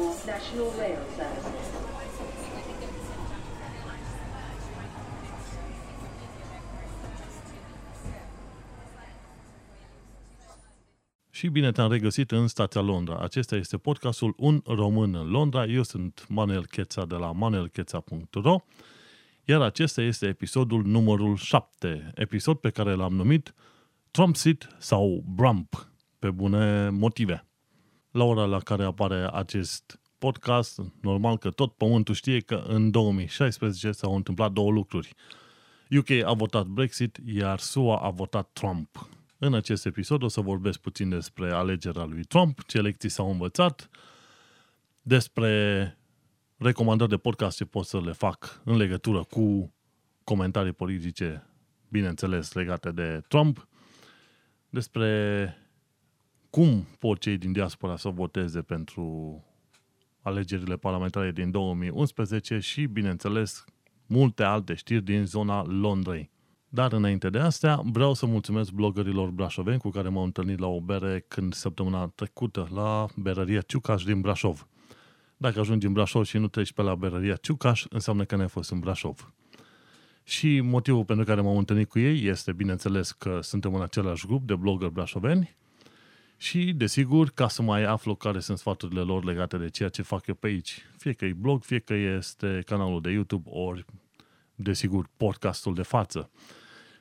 for National Rail Services. Și bine te-am regăsit în stația Londra. Acesta este podcastul Un Român în Londra. Eu sunt Manuel Cheța de la manuelcheța.ro iar acesta este episodul numărul 7, episod pe care l-am numit Trumpsit sau Brump, pe bune motive. La ora la care apare acest podcast, normal că tot pământul știe că în 2016 s-au întâmplat două lucruri. UK a votat Brexit, iar SUA a votat Trump. În acest episod o să vorbesc puțin despre alegerea lui Trump, ce lecții s-au învățat, despre recomandări de podcast ce pot să le fac în legătură cu comentarii politice, bineînțeles, legate de Trump, despre cum pot cei din diaspora să voteze pentru alegerile parlamentare din 2011 și, bineînțeles, multe alte știri din zona Londrei. Dar înainte de astea, vreau să mulțumesc bloggerilor brașoveni cu care m-am întâlnit la o bere când săptămâna trecută la berăria Ciucaș din Brașov. Dacă ajungi în Brașov și nu treci pe la berăria Ciucaș, înseamnă că n-ai fost în Brașov. Și motivul pentru care m-am întâlnit cu ei este, bineînțeles, că suntem în același grup de blogger brașoveni și, desigur, ca să mai aflu care sunt sfaturile lor legate de ceea ce fac eu pe aici. Fie că e blog, fie că este canalul de YouTube, ori, desigur, podcastul de față.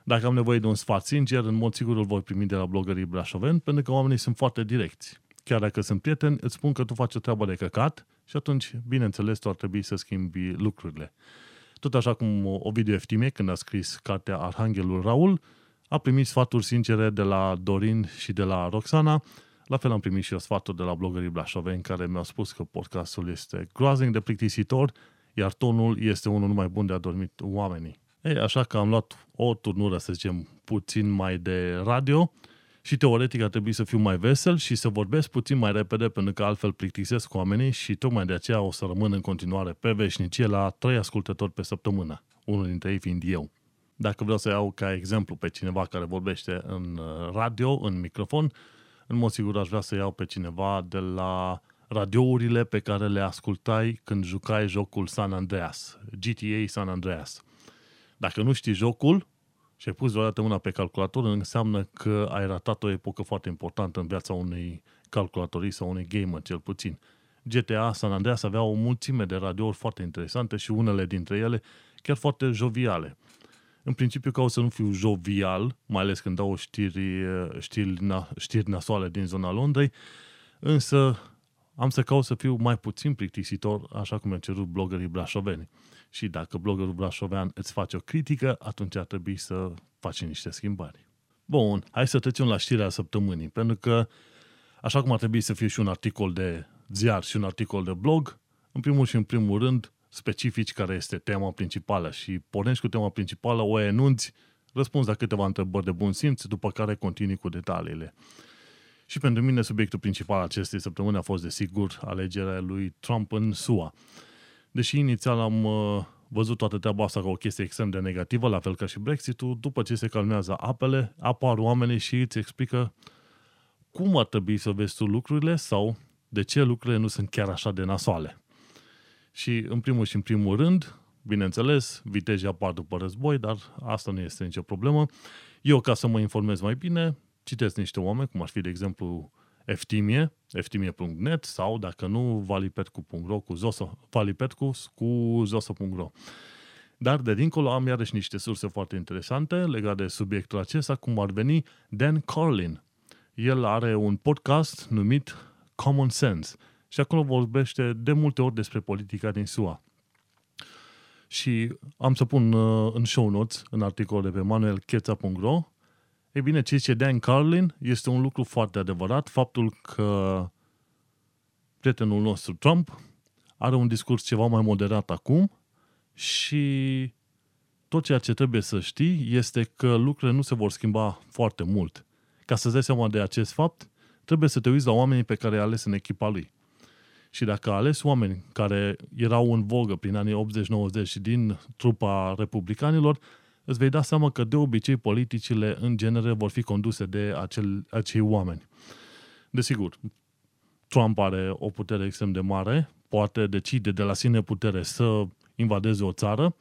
Dacă am nevoie de un sfat sincer, în mod sigur îl voi primi de la bloggerii brașoveni, pentru că oamenii sunt foarte direcți. Chiar dacă sunt prieteni, îți spun că tu faci o treabă de căcat și atunci, bineînțeles, tu ar trebui să schimbi lucrurile. Tot așa cum Ovidiu Eftime, când a scris cartea Arhanghelul Raul, a primit sfaturi sincere de la Dorin și de la Roxana, la fel am primit și eu sfaturi de la blogării brașoveni care mi-au spus că podcastul este groaznic de plictisitor, iar tonul este unul mai bun de adormit oamenii. Ei, așa că am luat o turnură, să zicem, puțin mai de radio și teoretic ar trebui să fiu mai vesel și să vorbesc puțin mai repede pentru că altfel plictisesc oamenii și tocmai de aceea o să rămân în continuare pe veșnicie la trei ascultători pe săptămână, unul dintre ei fiind eu. Dacă vreau să iau ca exemplu pe cineva care vorbește în uh, radio, în microfon, în mod sigur aș vrea să iau pe cineva de la radiourile pe care le ascultai când jucai jocul San Andreas, GTA San Andreas. Dacă nu știi jocul, și ai pus vreodată mâna pe calculator, înseamnă că ai ratat o epocă foarte importantă în viața unui calculatorist sau unui gamer, cel puțin. GTA San Andreas avea o mulțime de radiouri foarte interesante și unele dintre ele chiar foarte joviale. În principiu ca o să nu fiu jovial, mai ales când dau știri, știri, știri nasoale din zona Londrei, însă am să caut să fiu mai puțin plictisitor, așa cum mi-a cerut bloggerii brașoveni. Și dacă bloggerul brașovean îți face o critică, atunci ar trebui să faci niște schimbări. Bun, hai să trecem la știrea săptămânii, pentru că așa cum ar trebui să fie și un articol de ziar și un articol de blog, în primul și în primul rând, specifici care este tema principală și pornești cu tema principală, o enunți, răspunzi la câteva întrebări de bun simț, după care continui cu detaliile. Și pentru mine subiectul principal acestei săptămâni a fost, desigur, alegerea lui Trump în SUA. Deși inițial am uh, văzut toată treaba asta ca o chestie extrem de negativă, la fel ca și Brexit-ul, după ce se calmează apele, apar oamenii și îți explică cum ar trebui să vezi tu lucrurile sau de ce lucrurile nu sunt chiar așa de nasoale. Și în primul și în primul rând, bineînțeles, vitejii apar după război, dar asta nu este nicio problemă. Eu, ca să mă informez mai bine, citesc niște oameni, cum ar fi, de exemplu, Eftimie, eftimie.net sau, dacă nu, valipetcu.ro cu zoso, valipetcu cu zoso.ro. Dar de dincolo am iarăși niște surse foarte interesante legate de subiectul acesta, cum ar veni Dan Carlin. El are un podcast numit Common Sense și acolo vorbește de multe ori despre politica din SUA. Și am să pun uh, în show notes, în articol de pe manuelcheța.ro, ei bine, ce zice Dan Carlin este un lucru foarte adevărat, faptul că prietenul nostru Trump are un discurs ceva mai moderat acum și tot ceea ce trebuie să știi este că lucrurile nu se vor schimba foarte mult. Ca să-ți dai seama de acest fapt, trebuie să te uiți la oamenii pe care ai ales în echipa lui. Și dacă a ales oameni care erau în vogă prin anii 80-90 și din trupa republicanilor, îți vei da seama că de obicei politicile în genere vor fi conduse de acel, acei oameni. Desigur, Trump are o putere extrem de mare, poate decide de la sine putere să invadeze o țară,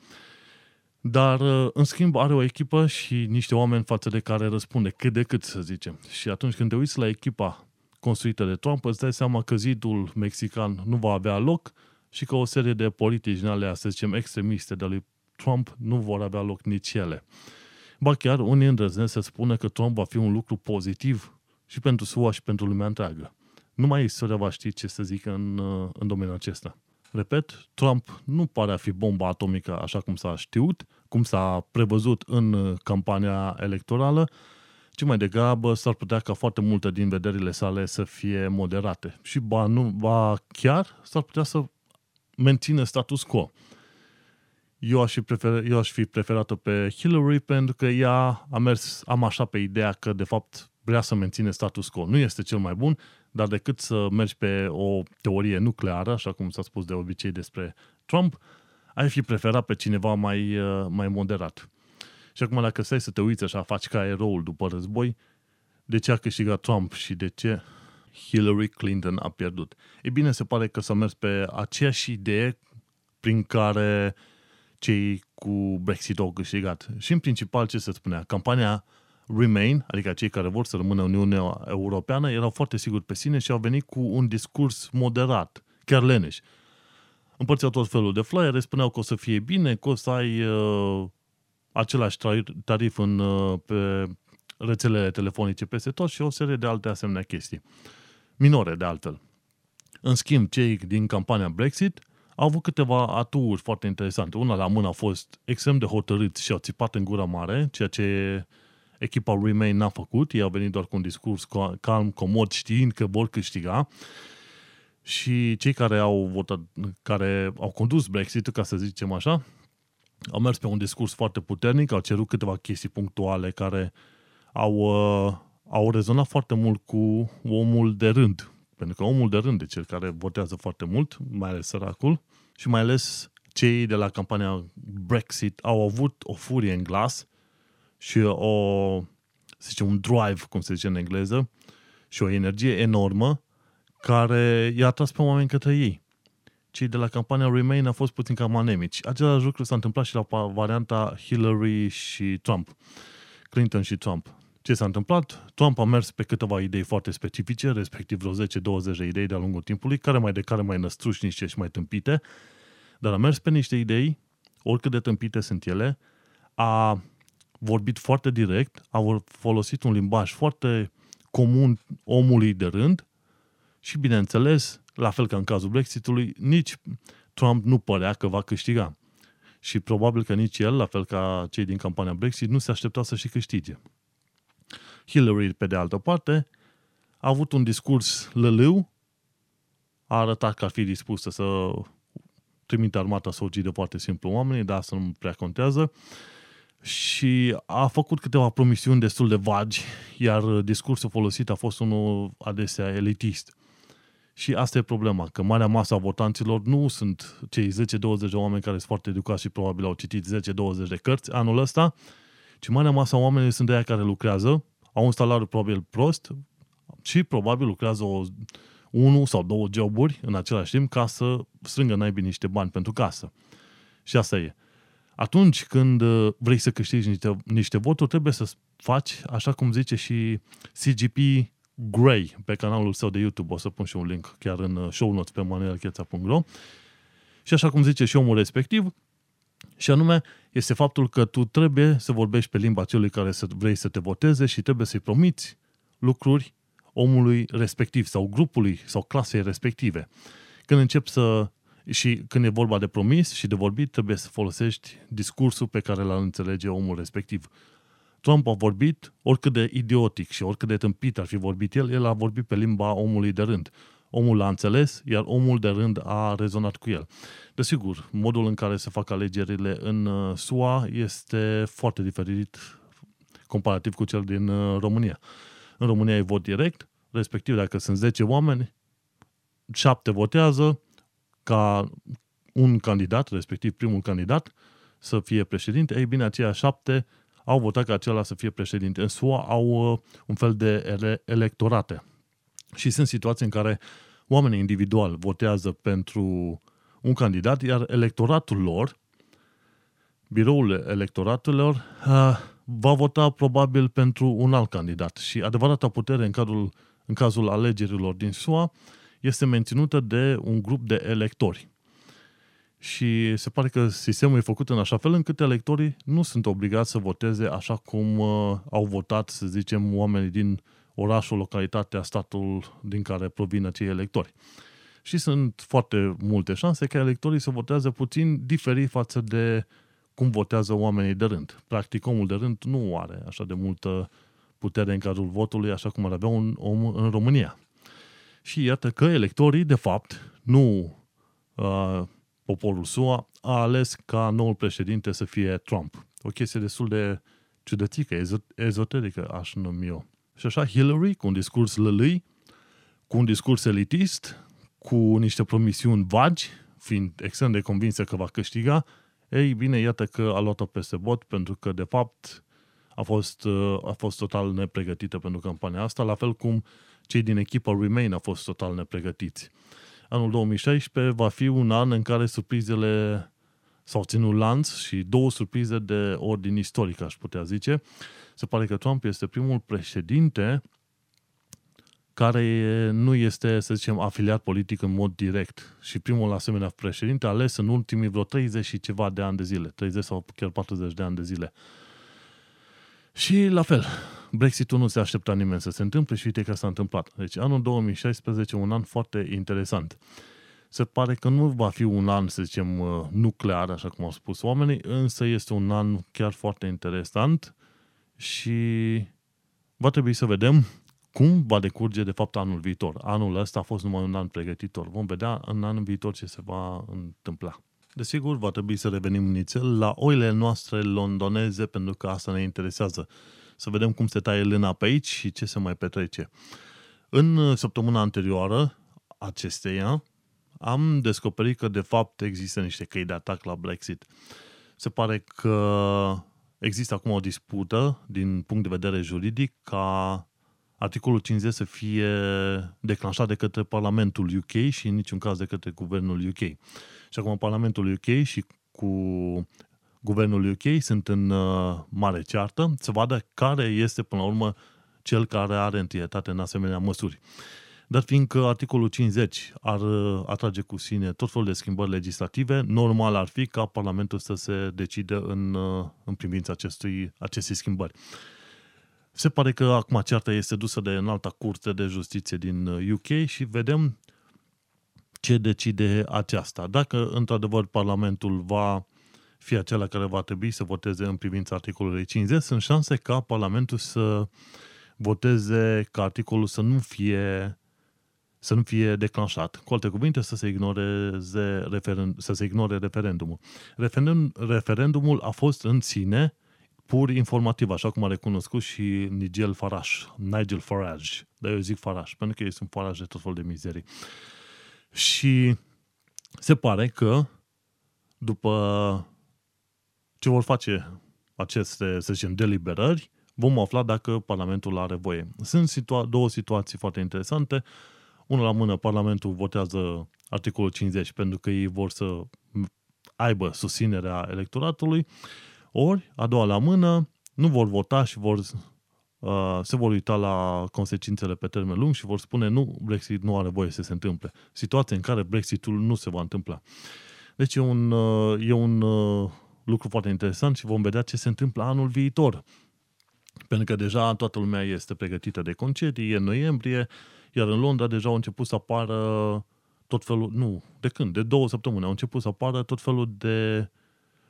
dar, în schimb, are o echipă și niște oameni față de care răspunde cât de cât, să zicem. Și atunci când te uiți la echipa construită de Trump, îți dai seama că zidul mexican nu va avea loc și că o serie de politici din alea, să zicem, extremiste de lui Trump nu vor avea loc nici ele. Ba chiar unii îndrăznesc să spună că Trump va fi un lucru pozitiv și pentru SUA și pentru lumea întreagă. Numai istoria va ști ce să zică în, în domeniul acesta. Repet, Trump nu pare a fi bomba atomică așa cum s-a știut, cum s-a prevăzut în campania electorală, ci mai degrabă s-ar putea ca foarte multe din vederile sale să fie moderate. Și ba, nu, ba chiar s-ar putea să mențină status quo. Eu aș, fi prefer, eu aș fi preferată pe Hillary pentru că ea a mers, am așa pe ideea că de fapt vrea să menține status quo. Nu este cel mai bun, dar decât să mergi pe o teorie nucleară, așa cum s-a spus de obicei despre Trump, ai fi preferat pe cineva mai, uh, mai moderat. Și acum dacă stai să te uiți așa, faci ca eroul după război, de ce a câștigat Trump și de ce Hillary Clinton a pierdut? E bine, se pare că s-a mers pe aceeași idee prin care cei cu Brexit au câștigat. Și în principal, ce se spunea? Campania Remain, adică cei care vor să rămână în Uniunea Europeană, erau foarte siguri pe sine și au venit cu un discurs moderat, chiar leneș. Împărțeau tot felul de flyere, spuneau că o să fie bine, că o să ai uh, același tarif în, uh, pe rețelele telefonice peste tot și o serie de alte asemenea chestii. Minore, de altfel. În schimb, cei din campania Brexit au avut câteva aturi foarte interesante. Una la mână a fost extrem de hotărât și au țipat în gura mare, ceea ce echipa Remain n-a făcut. Ei au venit doar cu un discurs calm, comod, știind că vor câștiga. Și cei care au votat, care au condus Brexit, ca să zicem așa, au mers pe un discurs foarte puternic, au cerut câteva chestii punctuale care au, uh, au rezonat foarte mult cu omul de rând. Pentru că omul de rând e cel care votează foarte mult, mai ales săracul, și mai ales cei de la campania Brexit au avut o furie în glas și o, să zicem, un drive, cum se zice în engleză, și o energie enormă care i-a atras pe oameni către ei. Cei de la campania Remain au fost puțin cam anemici. Același lucru s-a întâmplat și la varianta Hillary și Trump. Clinton și Trump. Ce s-a întâmplat? Trump a mers pe câteva idei foarte specifice, respectiv vreo 10-20 de idei de-a lungul timpului, care mai de care mai năstrușnice și mai tâmpite, dar a mers pe niște idei, oricât de tâmpite sunt ele, a vorbit foarte direct, a folosit un limbaj foarte comun omului de rând și, bineînțeles, la fel ca în cazul Brexitului, nici Trump nu părea că va câștiga. Și probabil că nici el, la fel ca cei din campania Brexit, nu se aștepta să și câștige. Hillary, pe de altă parte, a avut un discurs lălâu, a arătat că ar fi dispusă să trimite armata să ucidă foarte simplu oamenii, dar asta nu prea contează. Și a făcut câteva promisiuni destul de vagi, iar discursul folosit a fost unul adesea elitist. Și asta e problema, că marea masă a votanților nu sunt cei 10-20 de oameni care sunt foarte educați și probabil au citit 10-20 de cărți anul ăsta, ci marea masă a oamenilor sunt de aia care lucrează, au un salariu probabil prost și probabil lucrează o, unul sau două joburi în același timp ca să strângă naibii niște bani pentru casă. Și asta e. Atunci când uh, vrei să câștigi niște, niște voturi, trebuie să faci, așa cum zice și CGP Gray pe canalul său de YouTube. O să pun și un link chiar în uh, show notes pe manuelcheța.ro Și așa cum zice și omul respectiv, și anume este faptul că tu trebuie să vorbești pe limba celui care să vrei să te voteze și trebuie să-i promiți lucruri omului respectiv sau grupului sau clasei respective. Când încep să și când e vorba de promis și de vorbit, trebuie să folosești discursul pe care l-ar înțelege omul respectiv. Trump a vorbit, oricât de idiotic și oricât de tâmpit ar fi vorbit el, el a vorbit pe limba omului de rând. Omul l-a înțeles, iar omul de rând a rezonat cu el. Desigur, modul în care se fac alegerile în uh, SUA este foarte diferit comparativ cu cel din uh, România. În România e vot direct, respectiv dacă sunt 10 oameni, 7 votează ca un candidat, respectiv primul candidat, să fie președinte, ei bine, aceia șapte au votat ca acela să fie președinte. În SUA au uh, un fel de ele- electorate. Și sunt situații în care oamenii individual votează pentru un candidat, iar electoratul lor, biroul electoratelor, uh, va vota probabil pentru un alt candidat. Și adevărata putere în, cadrul, în cazul alegerilor din SUA este menținută de un grup de electori. Și se pare că sistemul e făcut în așa fel încât electorii nu sunt obligați să voteze așa cum uh, au votat, să zicem, oamenii din orașul, localitatea, statul din care provin acei electori. Și sunt foarte multe șanse ca electorii să votează puțin diferit față de cum votează oamenii de rând. Practic, omul de rând nu are așa de multă putere în cadrul votului, așa cum ar avea un om în România. Și iată că electorii, de fapt, nu uh, poporul SUA, a ales ca noul președinte să fie Trump. O chestie destul de ciudățică, ezoterică, aș numi eu. Și așa Hillary, cu un discurs lălâi, cu un discurs elitist, cu niște promisiuni vagi, fiind extrem de convinsă că va câștiga, ei bine, iată că a luat-o peste bot, pentru că, de fapt, a fost, a fost total nepregătită pentru campania asta, la fel cum cei din echipa Remain au fost total nepregătiți. Anul 2016 va fi un an în care surprizele s-au ținut lanț și două surprize de ordin istoric, aș putea zice. Se pare că Trump este primul președinte care nu este, să zicem, afiliat politic în mod direct și primul asemenea președinte ales în ultimii vreo 30 și ceva de ani de zile, 30 sau chiar 40 de ani de zile. Și la fel, Brexitul nu se aștepta nimeni să se întâmple și uite că s-a întâmplat. Deci anul 2016, un an foarte interesant. Se pare că nu va fi un an, să zicem, uh, nuclear, așa cum au spus oamenii, însă este un an chiar foarte interesant și va trebui să vedem cum va decurge de fapt anul viitor. Anul ăsta a fost numai un an pregătitor. Vom vedea în anul viitor ce se va întâmpla. Desigur, va trebui să revenim inițial la oile noastre londoneze, pentru că asta ne interesează. Să vedem cum se taie lâna pe aici și ce se mai petrece. În săptămâna anterioară acesteia, am descoperit că de fapt există niște căi de atac la Brexit. Se pare că există acum o dispută din punct de vedere juridic ca articolul 50 să fie declanșat de către Parlamentul UK și în niciun caz de către Guvernul UK. Și acum Parlamentul UK și cu Guvernul UK sunt în uh, mare ceartă să vadă care este până la urmă cel care are întâietate în asemenea măsuri. Dar fiindcă articolul 50 ar uh, atrage cu sine tot felul de schimbări legislative, normal ar fi ca Parlamentul să se decide în, uh, în privința acestui, acestei schimbări. Se pare că acum cearta este dusă de înalta curte de justiție din UK uh, și vedem ce decide aceasta. Dacă într-adevăr Parlamentul va fi acela care va trebui să voteze în privința articolului 50, sunt șanse ca Parlamentul să voteze ca articolul să nu fie să nu fie declanșat. Cu alte cuvinte, să se ignoreze referend, să se ignore referendumul. Referendum, referendumul a fost în sine pur informativ, așa cum a recunoscut și Nigel Farage, Nigel Farage, dar eu zic Farage, pentru că ei sunt Farage de tot fel de mizerii. Și se pare că după ce vor face aceste, să zicem, deliberări, vom afla dacă Parlamentul are voie. Sunt situa- două situații foarte interesante. Una la mână, Parlamentul votează articolul 50 pentru că ei vor să aibă susținerea electoratului ori, a doua la mână, nu vor vota și vor, uh, se vor uita la consecințele pe termen lung și vor spune nu, Brexit nu are voie să se întâmple. Situație în care Brexitul nu se va întâmpla. Deci e un, uh, e un uh, lucru foarte interesant și vom vedea ce se întâmplă anul viitor. Pentru că deja toată lumea este pregătită de concedii, e noiembrie, iar în Londra deja au început să apară tot felul, nu, de când? De două săptămâni au început să apară tot felul de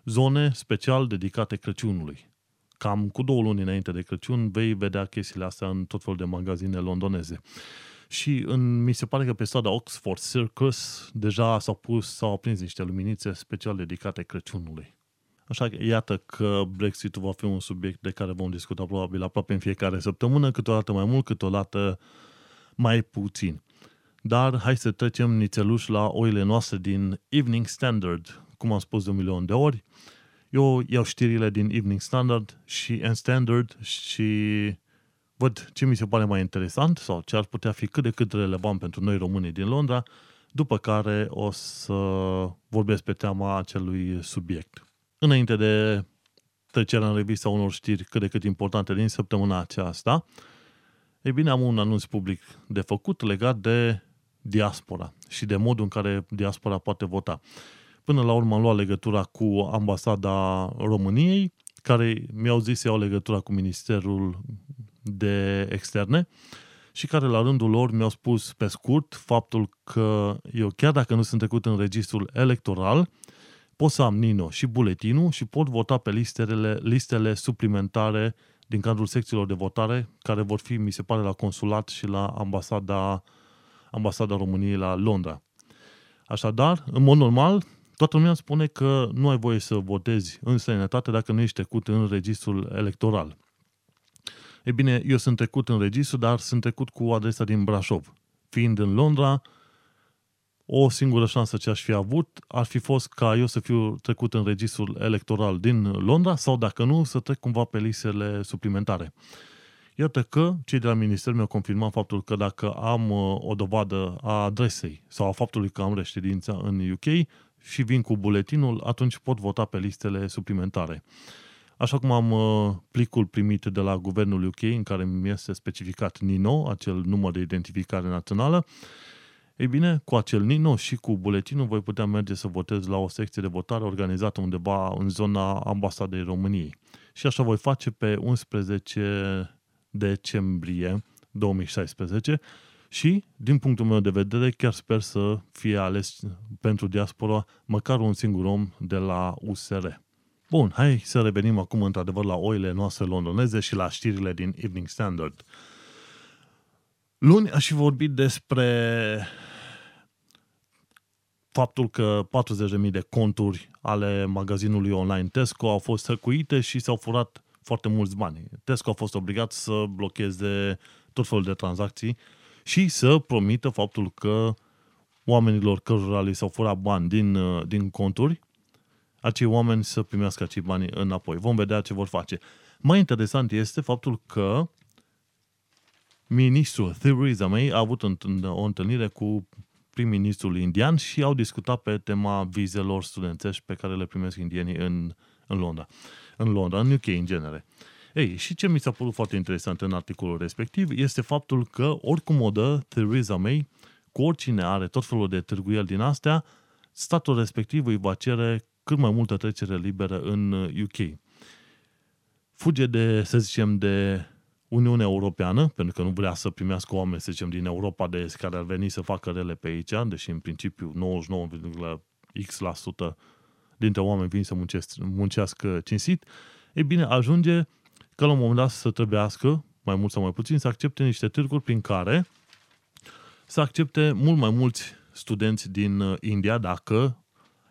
zone special dedicate Crăciunului. Cam cu două luni înainte de Crăciun vei vedea chestiile astea în tot felul de magazine londoneze. Și în, mi se pare că pe strada Oxford Circus deja s-au pus, s-au aprins niște luminițe special dedicate Crăciunului. Așa că iată că Brexit va fi un subiect de care vom discuta probabil aproape în fiecare săptămână, câteodată mai mult, câteodată mai puțin. Dar hai să trecem nițeluș la oile noastre din Evening Standard, cum am spus de un milion de ori. Eu iau știrile din Evening Standard și în Standard și văd ce mi se pare mai interesant sau ce ar putea fi cât de cât relevant pentru noi românii din Londra, după care o să vorbesc pe teama acelui subiect. Înainte de trecerea în revista unor știri cât de cât importante din săptămâna aceasta, e bine, am un anunț public de făcut legat de diaspora și de modul în care diaspora poate vota. Până la urmă am luat legătura cu ambasada României, care mi-au zis să iau legătura cu Ministerul de Externe și care la rândul lor mi-au spus pe scurt faptul că eu chiar dacă nu sunt trecut în registrul electoral, pot să am Nino și buletinul și pot vota pe listele, listele suplimentare din cadrul secțiilor de votare care vor fi, mi se pare, la consulat și la ambasada, ambasada României la Londra. Așadar, în mod normal, toată lumea spune că nu ai voie să votezi în străinătate dacă nu ești trecut în registrul electoral. E bine, eu sunt trecut în registru, dar sunt trecut cu adresa din Brașov. Fiind în Londra, o singură șansă ce aș fi avut ar fi fost ca eu să fiu trecut în registrul electoral din Londra sau, dacă nu, să trec cumva pe listele suplimentare. Iată că cei de la minister mi-au confirmat faptul că dacă am uh, o dovadă a adresei sau a faptului că am reședința în UK și vin cu buletinul, atunci pot vota pe listele suplimentare. Așa cum am uh, plicul primit de la guvernul UK în care mi este specificat NINO, acel număr de identificare națională, ei bine, cu acel NINO și cu buletinul voi putea merge să votez la o secție de votare organizată undeva în zona ambasadei României. Și așa voi face pe 11 decembrie 2016 și, din punctul meu de vedere, chiar sper să fie ales pentru diaspora măcar un singur om de la USR. Bun, hai să revenim acum într-adevăr la oile noastre londoneze și la știrile din Evening Standard. Luni aș fi vorbit despre faptul că 40.000 de conturi ale magazinului online Tesco au fost hăcuite și s-au furat foarte mulți bani. Tesco a fost obligat să blocheze tot felul de tranzacții și să promită faptul că oamenilor cărora li s-au furat bani din, din conturi, acei oameni să primească acei bani înapoi. Vom vedea ce vor face. Mai interesant este faptul că ministrul Theresa May a avut o întâlnire cu prim-ministrul indian și au discutat pe tema vizelor studențești pe care le primesc indienii în, în Londra. În Londra, în UK în genere. Ei, și ce mi s-a părut foarte interesant în articolul respectiv este faptul că oricum o dă Theresa May, cu oricine are tot felul de târguieli din astea, statul respectiv îi va cere cât mai multă trecere liberă în UK. Fuge de, să zicem, de Uniunea Europeană, pentru că nu vrea să primească oameni, să zicem, din Europa de Est care ar veni să facă rele pe aici, deși în principiu 99,x% dintre oameni vin să muncească, muncească cinstit, e bine, ajunge că la un moment dat să trebuiască, mai mult sau mai puțin, să accepte niște târguri prin care să accepte mult mai mulți studenți din uh, India dacă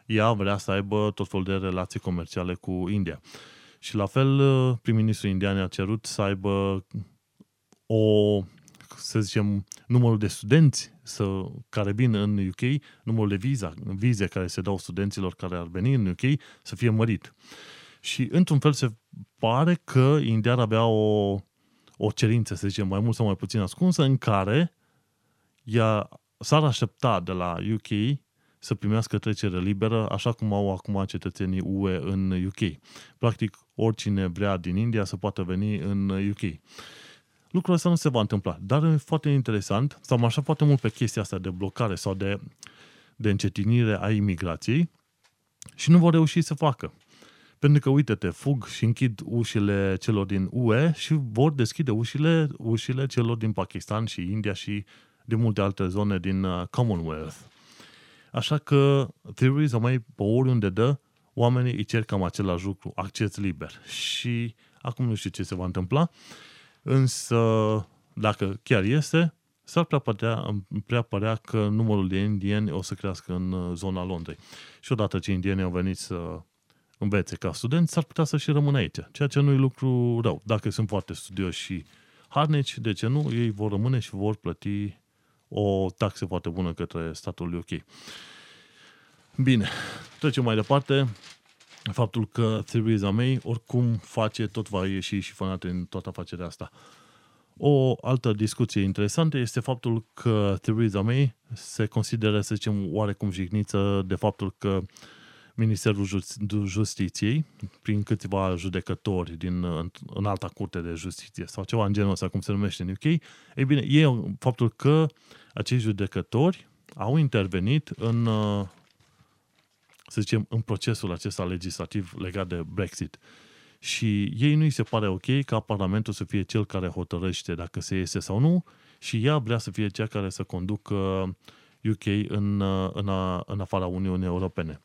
ea vrea să aibă tot felul de relații comerciale cu India. Și la fel, uh, prim-ministrul indian a cerut să aibă o, să zicem, numărul de studenți să, care vin în UK, numărul de viza, vize care se dau studenților care ar veni în UK, să fie mărit. Și, într-un fel, se pare că India ar avea o, o cerință, să zicem, mai mult sau mai puțin ascunsă, în care ea s-ar aștepta de la UK să primească trecere liberă, așa cum au acum cetățenii UE în UK. Practic, oricine vrea din India să poată veni în UK. Lucrul ăsta nu se va întâmpla, dar e foarte interesant, s-am așa foarte mult pe chestia asta de blocare sau de, de încetinire a imigrației și nu vor reuși să facă. Pentru că, uite-te, fug și închid ușile celor din UE și vor deschide ușile, ușile celor din Pakistan și India și din multe alte zone din uh, Commonwealth. Așa că Theresa May, pe oriunde dă, oamenii îi cer cam același lucru, acces liber. Și acum nu știu ce se va întâmpla, însă dacă chiar este, s-ar prea părea, prea părea că numărul de indieni o să crească în uh, zona Londrei. Și odată ce indienii au venit să învețe ca studenți, s-ar putea să și rămână aici, ceea ce nu e lucru rău. Dacă sunt foarte studioși și harnici, de ce nu, ei vor rămâne și vor plăti o taxă foarte bună către statul UK. Bine, trecem mai departe. Faptul că Theresa May oricum face, tot va ieși și fanat în toată afacerea asta. O altă discuție interesantă este faptul că Theresa May se consideră, să zicem, oarecum jigniță de faptul că Ministerul Justiției, prin câțiva judecători din, în alta curte de justiție sau ceva în genul ăsta, cum se numește în UK, ei bine, e faptul că acei judecători au intervenit în, să zicem, în procesul acesta legislativ legat de Brexit. Și ei nu îi se pare ok ca Parlamentul să fie cel care hotărăște dacă se iese sau nu și ea vrea să fie cea care să conducă UK în, în, în afara Uniunii Europene.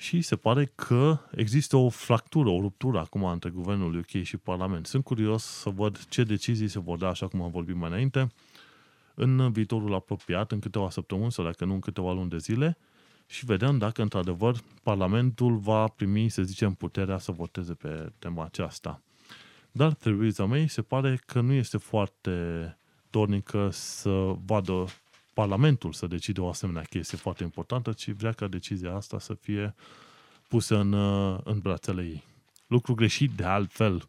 Și se pare că există o fractură, o ruptură acum între guvernul UK și Parlament. Sunt curios să văd ce decizii se vor da, așa cum am vorbit mai înainte, în viitorul apropiat, în câteva săptămâni sau dacă nu în câteva luni de zile, și vedem dacă într-adevăr Parlamentul va primi, să zicem, puterea să voteze pe tema aceasta. Dar Theresa May se pare că nu este foarte dornică să vadă Parlamentul să decide o asemenea chestie foarte importantă, ci vrea ca decizia asta să fie pusă în, în brațele ei. Lucru greșit de altfel.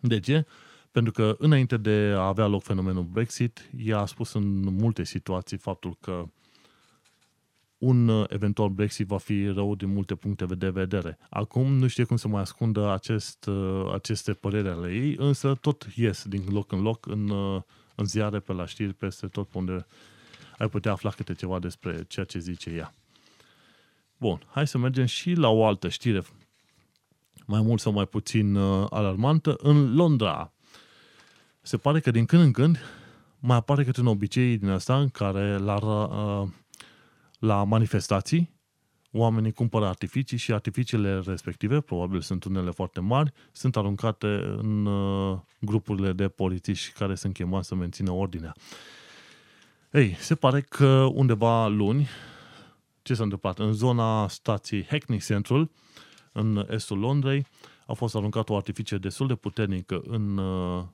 De ce? Pentru că înainte de a avea loc fenomenul Brexit, ea a spus în multe situații faptul că un uh, eventual Brexit va fi rău din multe puncte de vedere. Acum nu știe cum să mai ascundă acest, uh, aceste păreri ale ei, însă tot ies din loc în loc în, uh, în ziare, pe la știri, peste tot unde ai putea afla câte ceva despre ceea ce zice ea. Bun, hai să mergem și la o altă știre, mai mult sau mai puțin alarmantă. În Londra se pare că din când în când mai apare câte un obicei din asta în care la la manifestații, oamenii cumpără artificii și artificiile respective, probabil sunt unele foarte mari, sunt aruncate în uh, grupurile de polițiști care sunt chemați să mențină ordinea. Ei, se pare că undeva luni, ce s-a întâmplat? În zona stației Hackney Central, în estul Londrei, a fost aruncat o artificie destul de puternică în, uh,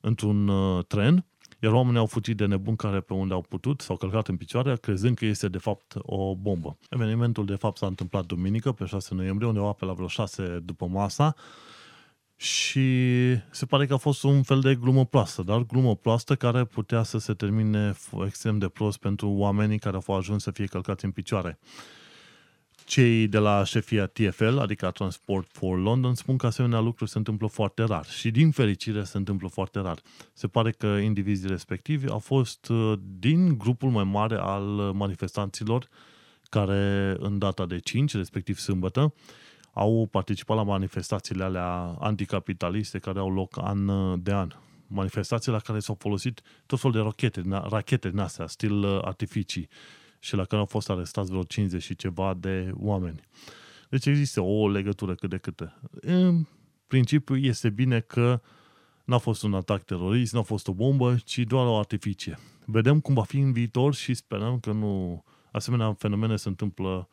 într-un uh, tren iar oamenii au fugit de nebun care pe unde au putut, s-au călcat în picioare, crezând că este de fapt o bombă. Evenimentul de fapt s-a întâmplat duminică, pe 6 noiembrie, undeva pe la vreo 6 după masa, și se pare că a fost un fel de glumă proastă, dar glumă proastă care putea să se termine extrem de prost pentru oamenii care au ajuns să fie călcați în picioare. Cei de la șefia TFL, adică Transport for London, spun că asemenea lucruri se întâmplă foarte rar și din fericire se întâmplă foarte rar. Se pare că indivizii respectivi au fost uh, din grupul mai mare al manifestanților care în data de 5, respectiv sâmbătă, au participat la manifestațiile alea anticapitaliste care au loc an de an. Manifestații la care s-au folosit tot fel de rachete, rachete din astea, stil uh, artificii și la care au fost arestați vreo 50 și ceva de oameni. Deci există o legătură cât de câte. În principiu este bine că n-a fost un atac terorist, n-a fost o bombă, ci doar o artificie. Vedem cum va fi în viitor și sperăm că nu asemenea fenomene se întâmplă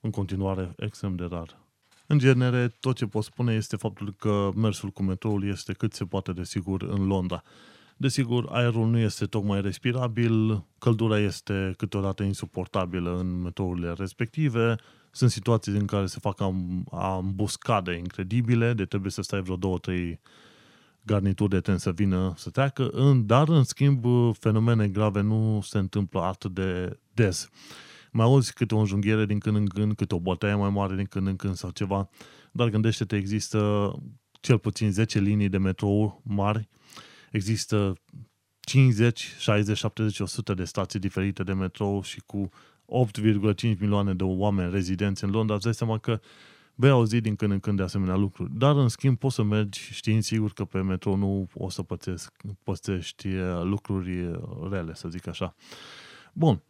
în continuare extrem de rar. În genere, tot ce pot spune este faptul că mersul cu metroul este cât se poate de sigur în Londra. Desigur, aerul nu este tocmai respirabil, căldura este câteodată insuportabilă în metourile respective, sunt situații în care se fac ambuscade incredibile, de trebuie să stai vreo două, trei garnituri de tren să vină să treacă, dar în schimb fenomene grave nu se întâmplă atât de des. Mai auzi câte o înjunghiere din când în când, câte o bătaie mai mare din când în când sau ceva, dar gândește-te, există cel puțin 10 linii de metrou mari Există 50, 60, 70, 100 de stații diferite de metrou și cu 8,5 milioane de oameni rezidenți în Londra, îți dai seama că vei auzi din când în când de asemenea lucruri. Dar, în schimb, poți să mergi știind sigur că pe metrou nu o să pățesc, pățești uh, lucruri uh, rele, să zic așa. Bun.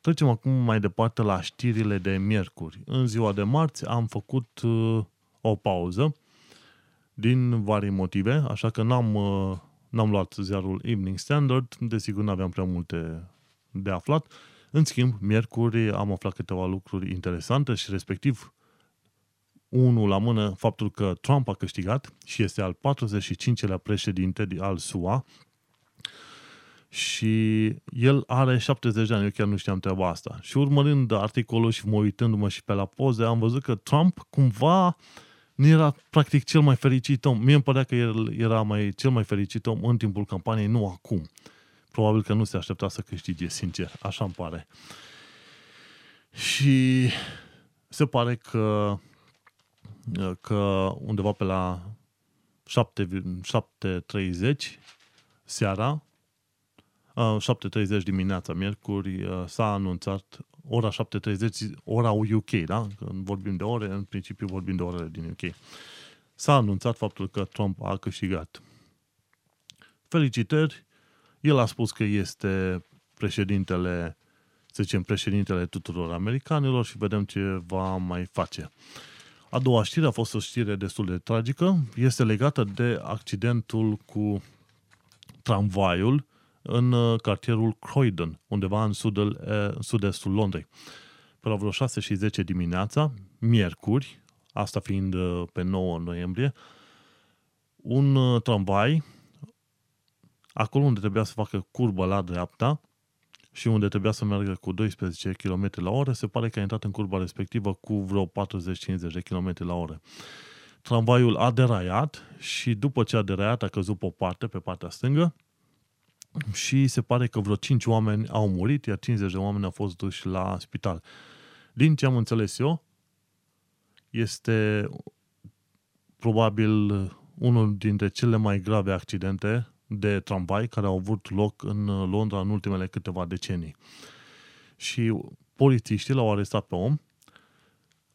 Trecem acum mai departe la știrile de miercuri. În ziua de marți am făcut uh, o pauză din vari motive, așa că n-am uh, N-am luat ziarul Evening Standard, desigur n-aveam prea multe de aflat. În schimb, miercuri am aflat câteva lucruri interesante și respectiv unul la mână faptul că Trump a câștigat și este al 45-lea președinte al SUA și el are 70 de ani, eu chiar nu știam treaba asta. Și urmărind articolul și mă uitându-mă și pe la poze, am văzut că Trump cumva nu era practic cel mai fericit om. Mie îmi părea că el era mai, cel mai fericit om în timpul campaniei, nu acum. Probabil că nu se aștepta să câștige, sincer. Așa îmi pare. Și se pare că, că undeva pe la 7.30 seara, 7.30 dimineața, miercuri, s-a anunțat ora 7.30, ora UK, da? Când vorbim de ore, în principiu vorbim de orele din UK. S-a anunțat faptul că Trump a câștigat. Felicitări! El a spus că este președintele, să zicem, președintele tuturor americanilor și vedem ce va mai face. A doua știre a fost o știre destul de tragică. Este legată de accidentul cu tramvaiul în uh, cartierul Croydon, undeva în sudul, uh, sud-estul Londrei. Pe la vreo 6 și 10 dimineața, miercuri, asta fiind uh, pe 9 noiembrie, un tramvai, acolo unde trebuia să facă curbă la dreapta și unde trebuia să meargă cu 12 km la oră, se pare că a intrat în curba respectivă cu vreo 40-50 de km la oră. Tramvaiul a deraiat și după ce a deraiat a căzut pe o parte, pe partea stângă, și se pare că vreo 5 oameni au murit, iar 50 de oameni au fost duși la spital. Din ce am înțeles eu, este probabil unul dintre cele mai grave accidente de tramvai care au avut loc în Londra în ultimele câteva decenii. Și polițiștii l-au arestat pe om,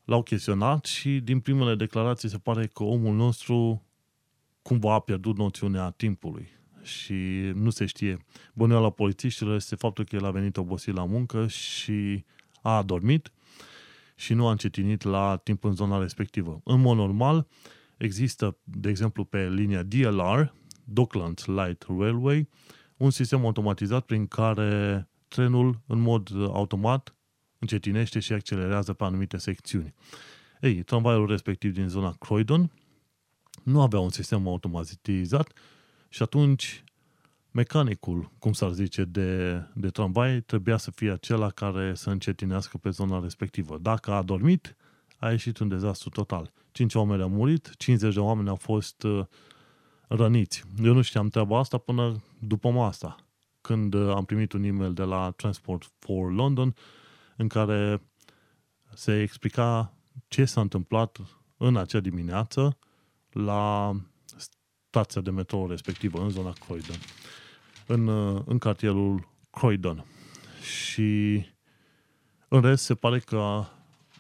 l-au chestionat și din primele declarații se pare că omul nostru cumva a pierdut noțiunea timpului și nu se știe. Bănuiala polițiștilor este faptul că el a venit obosit la muncă și a adormit și nu a încetinit la timp în zona respectivă. În mod normal, există, de exemplu, pe linia DLR, Docklands Light Railway, un sistem automatizat prin care trenul, în mod automat, încetinește și accelerează pe anumite secțiuni. Ei, tramvaiul respectiv din zona Croydon nu avea un sistem automatizat și atunci mecanicul, cum s-ar zice, de, de tramvai trebuia să fie acela care să încetinească pe zona respectivă. Dacă a dormit, a ieșit un dezastru total. 5 oameni au murit, 50 de oameni au fost uh, răniți. Eu nu știam treaba asta până după masa, când uh, am primit un e-mail de la Transport for London în care se explica ce s-a întâmplat în acea dimineață la stația de metrou respectivă, în zona Croydon, în, uh, în cartierul Croydon. Și în rest se pare că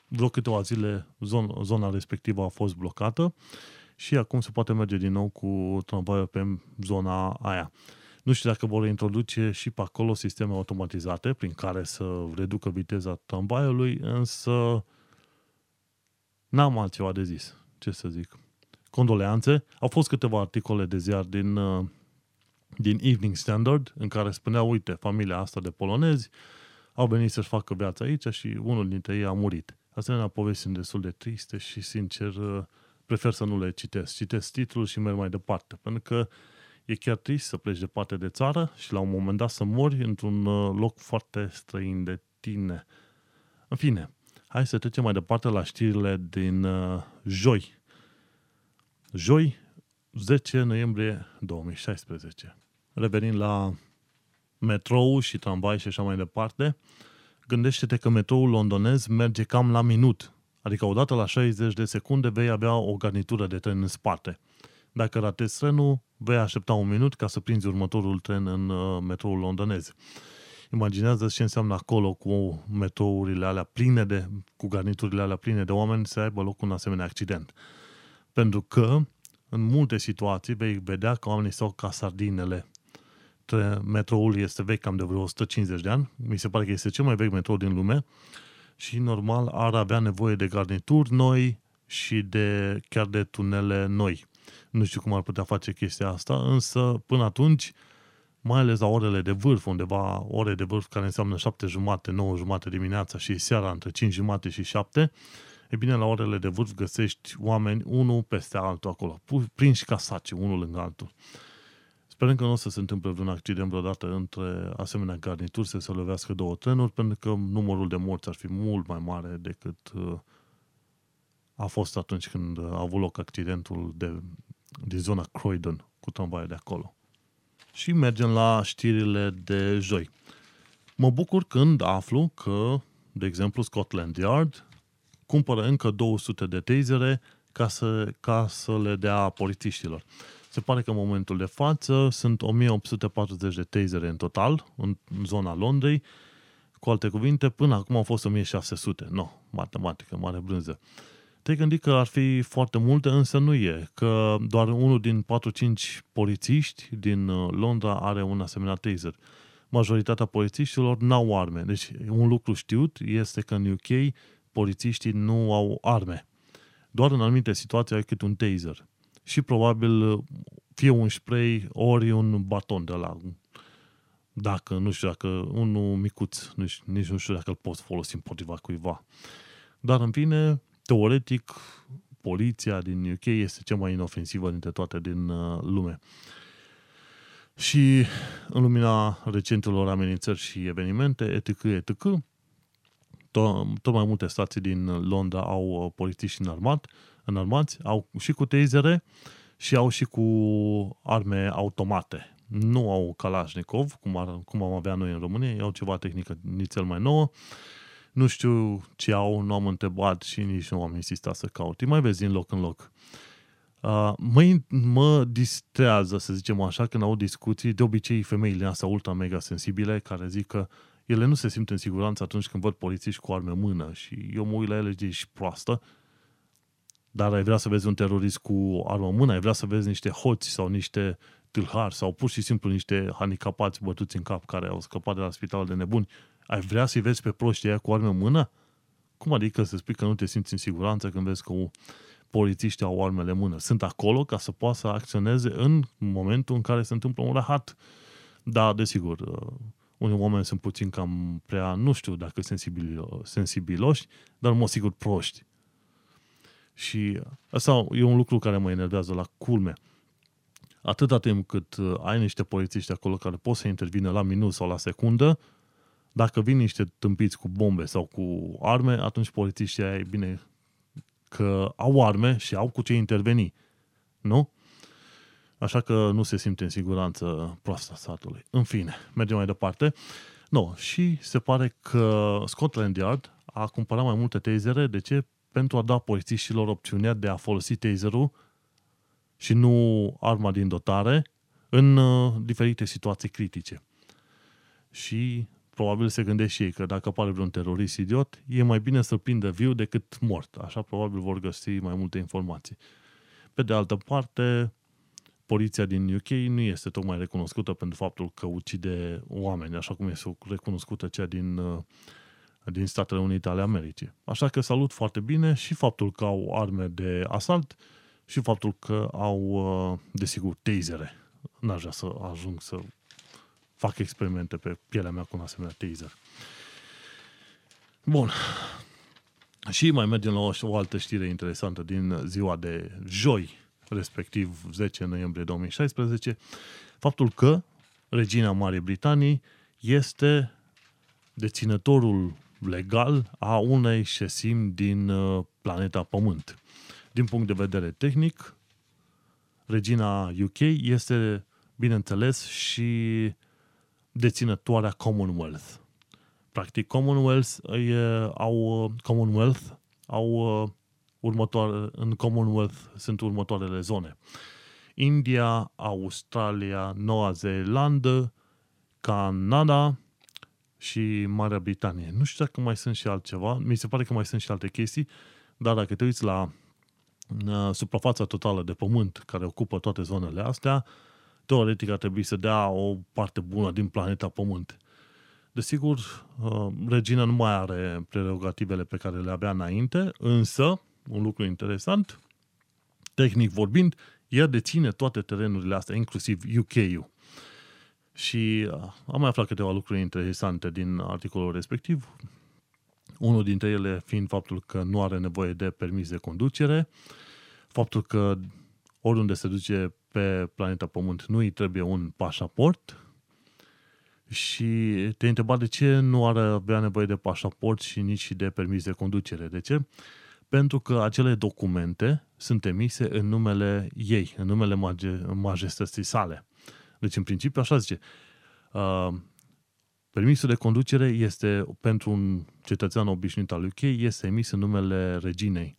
vreo câteva zile zona, zona respectivă a fost blocată și acum se poate merge din nou cu tramvaiul pe zona aia. Nu știu dacă vor introduce și pe acolo sisteme automatizate prin care să reducă viteza tramvaiului, însă n-am altceva de zis. Ce să zic condoleanțe. Au fost câteva articole de ziar din, uh, din Evening Standard în care spunea, uite, familia asta de polonezi au venit să-și facă viața aici și unul dintre ei a murit. Asemenea, povesti sunt destul de triste și, sincer, uh, prefer să nu le citesc. Citesc titlul și merg mai departe, pentru că e chiar trist să pleci departe de țară și la un moment dat să mori într-un uh, loc foarte străin de tine. În fine, hai să trecem mai departe la știrile din uh, joi, joi, 10 noiembrie 2016. Revenind la metrou și tramvai și așa mai departe, gândește-te că metroul londonez merge cam la minut, adică odată la 60 de secunde vei avea o garnitură de tren în spate. Dacă ratezi trenul, vei aștepta un minut ca să prinzi următorul tren în uh, metroul londonez. Imaginează ce înseamnă acolo cu metrourile alea pline de, cu garniturile alea pline de oameni să aibă loc un asemenea accident. Pentru că în multe situații vei vedea că oamenii stau ca sardinele. Metroul este vechi cam de vreo 150 de ani. Mi se pare că este cel mai vechi metrou din lume și normal ar avea nevoie de garnituri noi și de chiar de tunele noi. Nu știu cum ar putea face chestia asta, însă până atunci, mai ales la orele de vârf, undeva ore de vârf care înseamnă 7 jumate, 9 jumate dimineața și seara între 5 jumate și 7, E bine, la orele de vârf găsești oameni unul peste altul acolo, prinși ca saci, unul lângă altul. Sperăm că nu o să se întâmple vreun accident vreodată între asemenea garnituri să se lovească două trenuri, pentru că numărul de morți ar fi mult mai mare decât uh, a fost atunci când a avut loc accidentul de, din zona Croydon cu tramvaiul de acolo. Și mergem la știrile de joi. Mă bucur când aflu că, de exemplu, Scotland Yard cumpără încă 200 de tasere ca să, ca să le dea polițiștilor. Se pare că în momentul de față sunt 1840 de tasere în total în zona Londrei. Cu alte cuvinte, până acum au fost 1600. No, matematică, mare brânză. Te gândi că ar fi foarte multe, însă nu e, că doar unul din 4-5 polițiști din uh, Londra are un asemenea taser. Majoritatea polițiștilor n-au arme. Deci un lucru știut este că în UK polițiștii nu au arme. Doar în anumite situații ai cât un taser. Și probabil fie un spray, ori un baton de la dacă, nu știu, dacă unul micuț, nici, nici nu știu dacă îl poți folosi împotriva cuiva. Dar, în fine, teoretic, poliția din UK este cea mai inofensivă dintre toate din uh, lume. Și în lumina recentelor amenințări și evenimente, etc., etc., tot, tot mai multe stații din Londra au uh, polițiști înarmat, înarmați, au și cu tasere și au și cu arme automate. Nu au Kalashnikov, cum, ar, cum am avea noi în România, au ceva tehnică nițel mai nouă. Nu știu ce au, nu am întrebat și nici nu am insistat să caut. Îi mai vezi din loc în loc. Uh, mă, mă distrează, să zicem așa, când au discuții, de obicei femeile astea ultra mega sensibile, care zic că ele nu se simt în siguranță atunci când văd polițiști cu arme în mână și eu mă uit la ele și ești proastă, dar ai vrea să vezi un terorist cu armă în mână, ai vrea să vezi niște hoți sau niște tâlhari sau pur și simplu niște handicapați bătuți în cap care au scăpat de la spital de nebuni, ai vrea să-i vezi pe proștii aia cu arme în mână? Cum adică să spui că nu te simți în siguranță când vezi că polițiștii au armele în mână? Sunt acolo ca să poată să acționeze în momentul în care se întâmplă un rahat. Da, desigur, unii oameni sunt puțin cam prea, nu știu dacă sensibil, sensibiloși, dar mă sigur proști. Și asta e un lucru care mă enervează la culme. Atâta timp cât uh, ai niște polițiști acolo care pot să intervină la minut sau la secundă, dacă vin niște tâmpiți cu bombe sau cu arme, atunci polițiștii ai bine că au arme și au cu ce interveni. Nu? Așa că nu se simte în siguranță proasta satului. În fine, mergem mai departe. No, și se pare că Scotland Yard a cumpărat mai multe tasere. De ce? Pentru a da polițiștilor opțiunea de a folosi taserul și nu arma din dotare în uh, diferite situații critice. Și probabil se gândește și ei că dacă apare vreun terorist idiot, e mai bine să-l prindă viu decât mort. Așa probabil vor găsi mai multe informații. Pe de altă parte, poliția din UK nu este tocmai recunoscută pentru faptul că ucide oameni, așa cum este recunoscută cea din, uh, din Statele Unite ale Americii. Așa că salut foarte bine și faptul că au arme de asalt și faptul că au, uh, desigur, tasere. N-aș vrea să ajung să fac experimente pe pielea mea cu un asemenea taser. Bun. Și mai mergem la o, o altă știre interesantă din ziua de joi, respectiv 10 noiembrie 2016, faptul că regina Marii Britanii este deținătorul legal a unei șesimi din uh, planeta Pământ. Din punct de vedere tehnic, regina UK este, bineînțeles, și deținătoarea Commonwealth. Practic, Commonwealth, e, au, Commonwealth au uh, următoare, în Commonwealth sunt următoarele zone. India, Australia, Noua Zeelandă, Canada și Marea Britanie. Nu știu dacă mai sunt și altceva, mi se pare că mai sunt și alte chestii, dar dacă te uiți la uh, suprafața totală de pământ care ocupă toate zonele astea, teoretic ar trebui să dea o parte bună din planeta Pământ. Desigur, uh, regina nu mai are prerogativele pe care le avea înainte, însă un lucru interesant, tehnic vorbind, ea deține toate terenurile astea, inclusiv UK-ul. Și uh, am mai aflat câteva lucruri interesante din articolul respectiv. Unul dintre ele fiind faptul că nu are nevoie de permis de conducere, faptul că oriunde se duce pe planeta Pământ nu îi trebuie un pașaport și te întreba de ce nu are avea nevoie de pașaport și nici de permis de conducere. De ce? Pentru că acele documente sunt emise în numele ei, în numele mage- majestății sale. Deci, în principiu, așa zice, uh, permisul de conducere este, pentru un cetățean obișnuit al UK, este emis în numele reginei.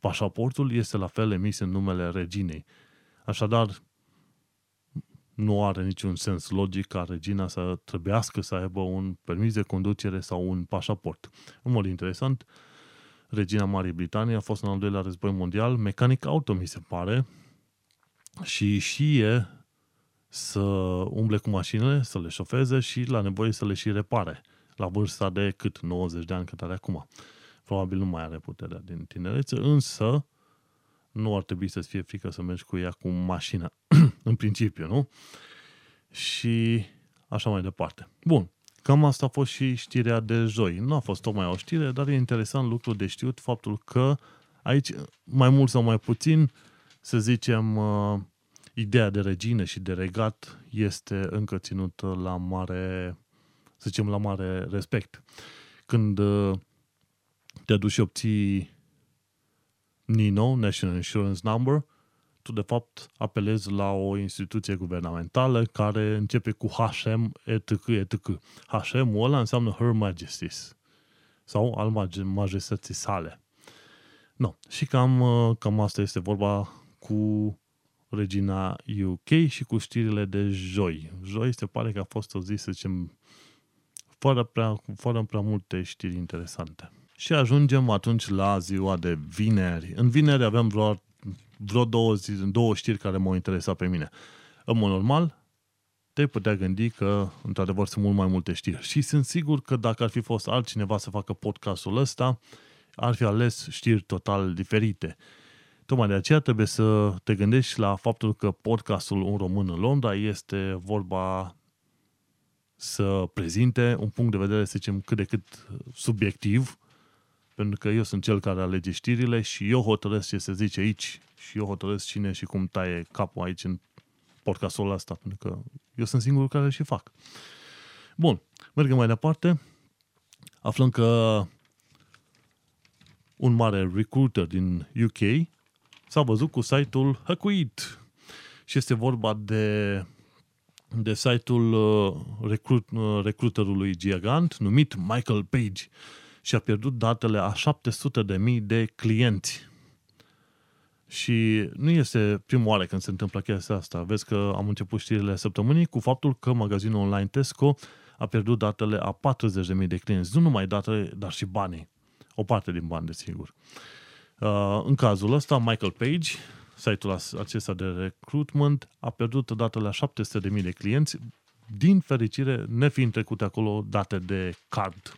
Pașaportul este la fel emis în numele reginei. Așadar, nu are niciun sens logic ca regina să trebuiască să aibă un permis de conducere sau un pașaport. În mod interesant, regina Marii Britanii a fost în al doilea război mondial mecanic auto, mi se pare, și și e să umble cu mașinile, să le șofeze și la nevoie să le și repare. La vârsta de cât? 90 de ani cât are acum. Probabil nu mai are puterea din tinerețe, însă nu ar trebui să-ți fie frică să mergi cu ea cu mașina, în principiu, nu? Și așa mai departe. Bun, cam asta a fost și știrea de joi. Nu a fost tocmai o știre, dar e interesant lucru de știut faptul că aici, mai mult sau mai puțin, să zicem, uh, ideea de regină și de regat este încă ținută la mare, să zicem, la mare respect. Când uh, te duci și obții NINO, National Insurance Number, tu de fapt apelezi la o instituție guvernamentală care începe cu HM, etc., etc. HM-ul ăla înseamnă Her Majesty's sau al majestății sale. No. Și cam, uh, cam asta este vorba cu regina UK și cu știrile de joi. Joi se pare că a fost o zi, să zicem, fără prea, fără prea multe știri interesante. Și ajungem atunci la ziua de vineri. În vineri avem vreo, vreo două, zi, două știri care m-au interesat pe mine. În mod normal, te putea gândi că, într-adevăr, sunt mult mai multe știri. Și sunt sigur că dacă ar fi fost altcineva să facă podcastul ăsta, ar fi ales știri total diferite. Tocmai de aceea trebuie să te gândești la faptul că podcastul Un Român în Londra este vorba să prezinte un punct de vedere, să zicem, cât de cât subiectiv, pentru că eu sunt cel care alege știrile și eu hotărăsc ce se zice aici și eu hotărăsc cine și cum taie capul aici în podcastul ăsta, pentru că eu sunt singurul care și fac. Bun, mergem mai departe. Aflăm că un mare recruiter din UK s-a văzut cu site-ul hăcuit. Și este vorba de, de site-ul uh, recrut, uh, recruiterului gigant numit Michael Page și a pierdut datele a 700.000 de mii de clienți. Și nu este prima oară când se întâmplă chestia asta. Vezi că am început știrile săptămânii cu faptul că magazinul online Tesco a pierdut datele a 40.000 de clienți. Nu numai datele, dar și banii. O parte din bani, desigur. Uh, în cazul ăsta, Michael Page, site-ul acesta de recruitment, a pierdut datele la 700.000 de clienți, din fericire, nefiind trecute acolo date de card.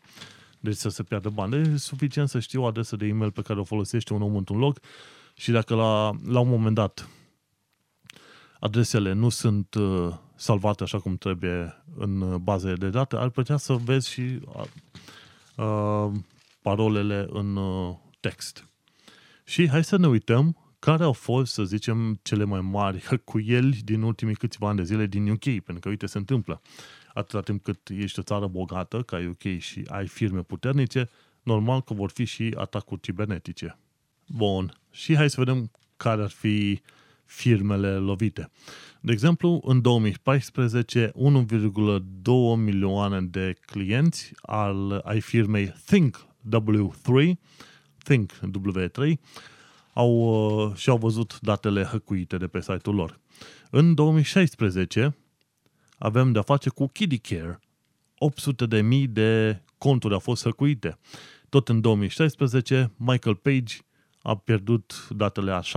Deci să se piardă bani. Deci e suficient să știi o adresă de e-mail pe care o folosește un om într-un loc și dacă la, la un moment dat adresele nu sunt uh, salvate așa cum trebuie în bazele de date, ar putea să vezi și uh, parolele în uh, text. Și hai să ne uităm care au fost, să zicem, cele mai mari hăcuieli din ultimii câțiva ani de zile din UK, pentru că, uite, se întâmplă. Atâta timp cât ești o țară bogată, ca UK, și ai firme puternice, normal că vor fi și atacuri cibernetice. Bun. Și hai să vedem care ar fi firmele lovite. De exemplu, în 2014, 1,2 milioane de clienți al, ai firmei Think W3 Think W3 au, uh, și-au văzut datele hăcuite de pe site-ul lor. În 2016 avem de-a face cu Kiddie Care. 800 de mii de conturi au fost hăcuite. Tot în 2016, Michael Page a pierdut datele a 711.000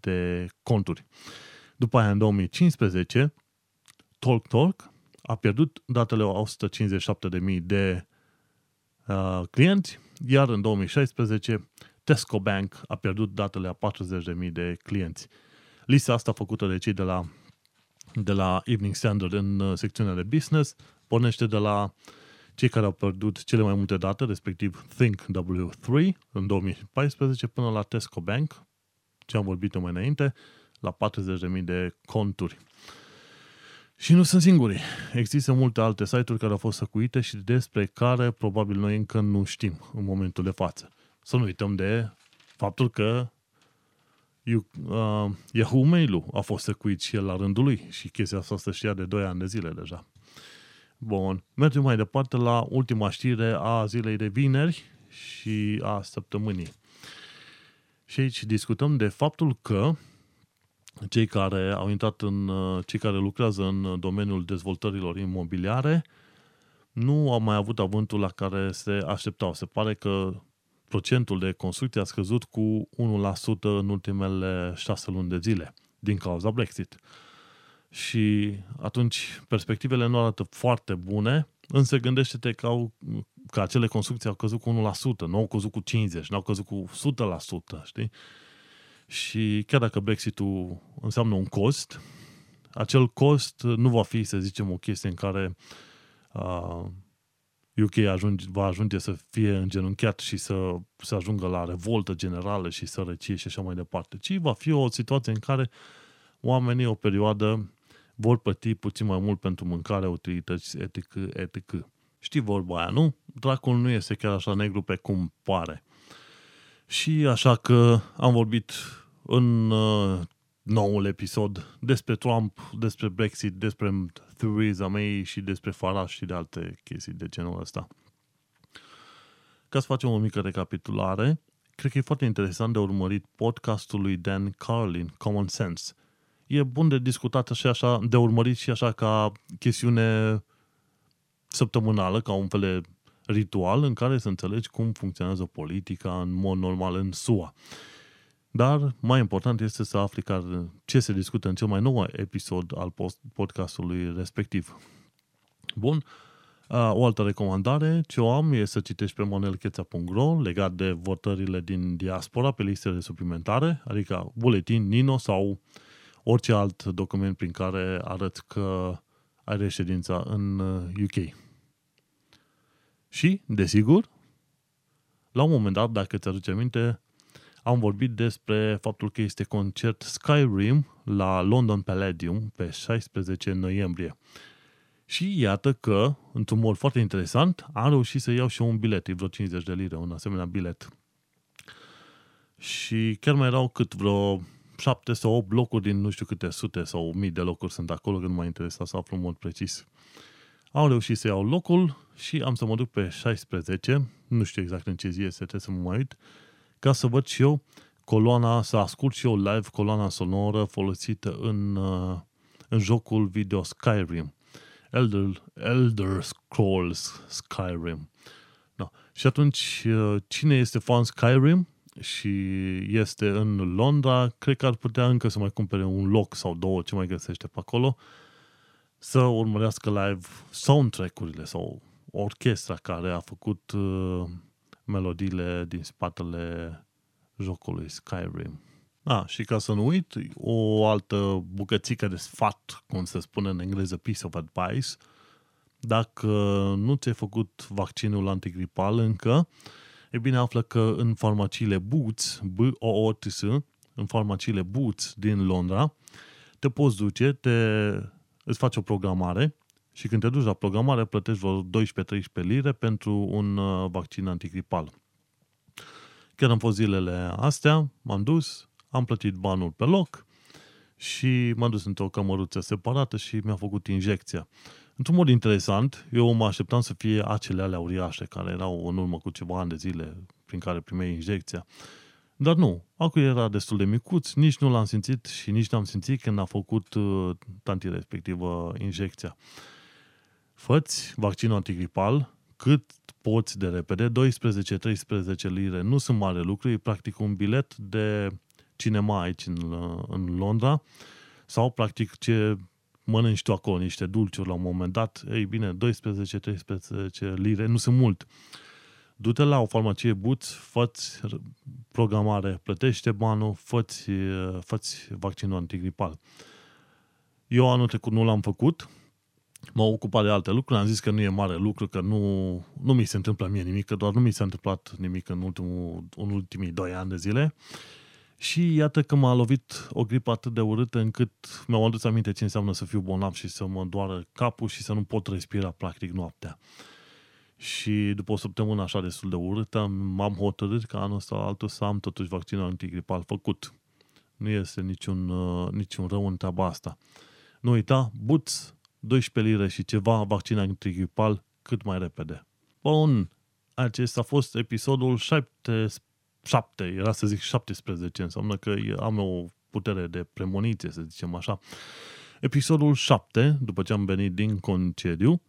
de conturi. După aia, în 2015, Talk Talk a pierdut datele a 157.000 de uh, clienți iar în 2016 Tesco Bank a pierdut datele a 40.000 de clienți. Lista asta făcută de cei de la, de la Evening Standard în uh, secțiunea de business pornește de la cei care au pierdut cele mai multe date, respectiv Think W3 în 2014 până la Tesco Bank, ce am vorbit mai înainte, la 40.000 de conturi. Și nu sunt singuri. Există multe alte site-uri care au fost săcuite și despre care probabil noi încă nu știm în momentul de față. să nu uităm de faptul că uh, Yahoo Mail-ul a fost secuit și el la rândul lui și chestia asta se știa de 2 ani de zile deja. Bun, mergem mai departe la ultima știre a zilei de vineri și a săptămânii. Și aici discutăm de faptul că cei care au intrat în, cei care lucrează în domeniul dezvoltărilor imobiliare nu au mai avut avântul la care se așteptau. Se pare că procentul de construcție a scăzut cu 1% în ultimele șase luni de zile din cauza Brexit. Și atunci perspectivele nu arată foarte bune, însă gândește-te că, au, că acele construcții au căzut cu 1%, nu au căzut cu 50%, nu au căzut cu 100%, știi? Și chiar dacă Brexit-ul înseamnă un cost, acel cost nu va fi, să zicem, o chestie în care uh, UK ajunge, va ajunge să fie îngenunchiat și să, să ajungă la revoltă generală și sărăcie și așa mai departe, ci va fi o situație în care oamenii o perioadă vor plăti puțin mai mult pentru mâncare, utilități, etc., etc. Știi vorba aia, nu? Dracul nu este chiar așa negru pe cum pare. Și așa că am vorbit în uh, noul episod despre Trump, despre Brexit, despre Theresa May și despre Farage și de alte chestii de genul ăsta. Ca să facem o mică recapitulare, cred că e foarte interesant de urmărit podcastul lui Dan Carlin, Common Sense. E bun de discutat și așa, de urmărit și așa ca chestiune săptămânală, ca un fel de ritual în care să înțelegi cum funcționează politica în mod normal în SUA. Dar mai important este să afli care, ce se discută în cel mai nou episod al podcastului respectiv. Bun, o altă recomandare ce o am e să citești pe monelcheța.ro legat de votările din diaspora pe listele suplimentare, adică buletin, Nino sau orice alt document prin care arăți că ai reședința în UK. Și, desigur, la un moment dat, dacă ți-aduce aminte, am vorbit despre faptul că este concert Skyrim la London Palladium pe 16 noiembrie. Și iată că, într-un mod foarte interesant, am reușit să iau și un bilet, e vreo 50 de lire, un asemenea bilet. Și chiar mai erau cât vreo 7 sau 8 locuri din nu știu câte sute sau mii de locuri sunt acolo, că nu m-a interesat să aflu în mod precis. Am reușit să iau locul și am să mă duc pe 16, nu știu exact în ce zi este, trebuie să mă mai uit, ca să văd și eu coloana, să ascult și eu live coloana sonoră folosită în, uh, în jocul video Skyrim. Elder, Elder Scrolls Skyrim. Da. Și atunci, uh, cine este fan Skyrim și este în Londra, cred că ar putea încă să mai cumpere un loc sau două, ce mai găsește pe acolo, să urmărească live soundtrack-urile sau orchestra care a făcut uh, melodiile din spatele jocului Skyrim. Ah, și ca să nu uit, o altă bucățică de sfat, cum se spune în engleză, piece of advice, dacă nu ți-ai făcut vaccinul antigripal încă, e bine află că în farmaciile Boots, b o o t s în farmaciile Boots din Londra, te poți duce, te, îți faci o programare și când te duci la programare plătești vreo 12-13 lire pentru un uh, vaccin antigripal. Chiar am fost zilele astea, m-am dus, am plătit banul pe loc și m-am dus într-o cămăruță separată și mi-a făcut injecția. Într-un mod interesant, eu mă așteptam să fie acele alea uriașe care erau în urmă cu ceva ani de zile prin care primeai injecția. Dar nu, acum era destul de micuț, nici nu l-am simțit și nici n-am simțit când a făcut uh, tanti respectivă injecția. Făți vaccinul antigripal cât poți de repede, 12-13 lire nu sunt mare lucru, e practic un bilet de cinema aici în, în Londra sau practic ce mănânci tu acolo, niște dulciuri la un moment dat, ei bine, 12-13 lire nu sunt mult. Du-te la o farmacie Boots, fă programare, plătește banul, fă-ți, fă vaccinul antigripal. Eu anul trecut nu l-am făcut, m au ocupat de alte lucruri, am zis că nu e mare lucru, că nu, nu mi se întâmplă mie nimic, că doar nu mi s-a întâmplat nimic în, ultimul, în ultimii doi ani de zile. Și iată că m-a lovit o gripă atât de urâtă încât mi-am adus aminte ce înseamnă să fiu bolnav și să mă doară capul și să nu pot respira practic noaptea. Și după o săptămână așa destul de urâtă, m-am hotărât ca anul ăsta altul să am totuși vaccinul antigripal făcut. Nu este niciun, uh, niciun rău în treaba asta. Nu uita, buți 12 lire și ceva vaccin antigripal cât mai repede. Bun, acesta a fost episodul 7, 7, era să zic 17, înseamnă că am o putere de premoniție, să zicem așa. Episodul 7, după ce am venit din concediu,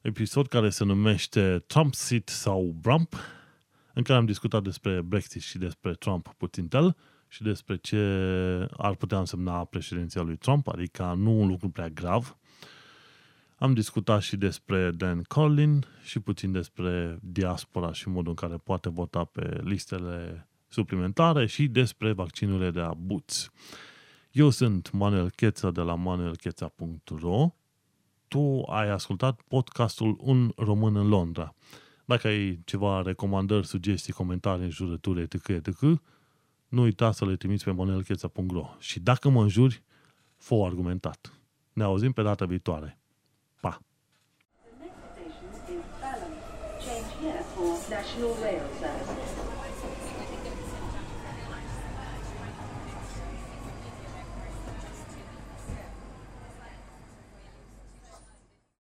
episod care se numește Trump Seat sau Brump, în care am discutat despre Brexit și despre Trump puțin tel și despre ce ar putea însemna președinția lui Trump, adică nu un lucru prea grav. Am discutat și despre Dan Carlin și puțin despre diaspora și modul în care poate vota pe listele suplimentare și despre vaccinurile de abuți. Eu sunt Manuel Cheța de la manuelcheța.ro Tu ai ascultat podcastul Un Român în Londra. Dacă ai ceva recomandări, sugestii, comentarii, înjurături, etc., etc., nu uita să le trimiți pe manuelcheța.ro Și dacă mă înjuri, fă argumentat. Ne auzim pe data viitoare. Pa! The next station is Balham. Change here for National Rail Service.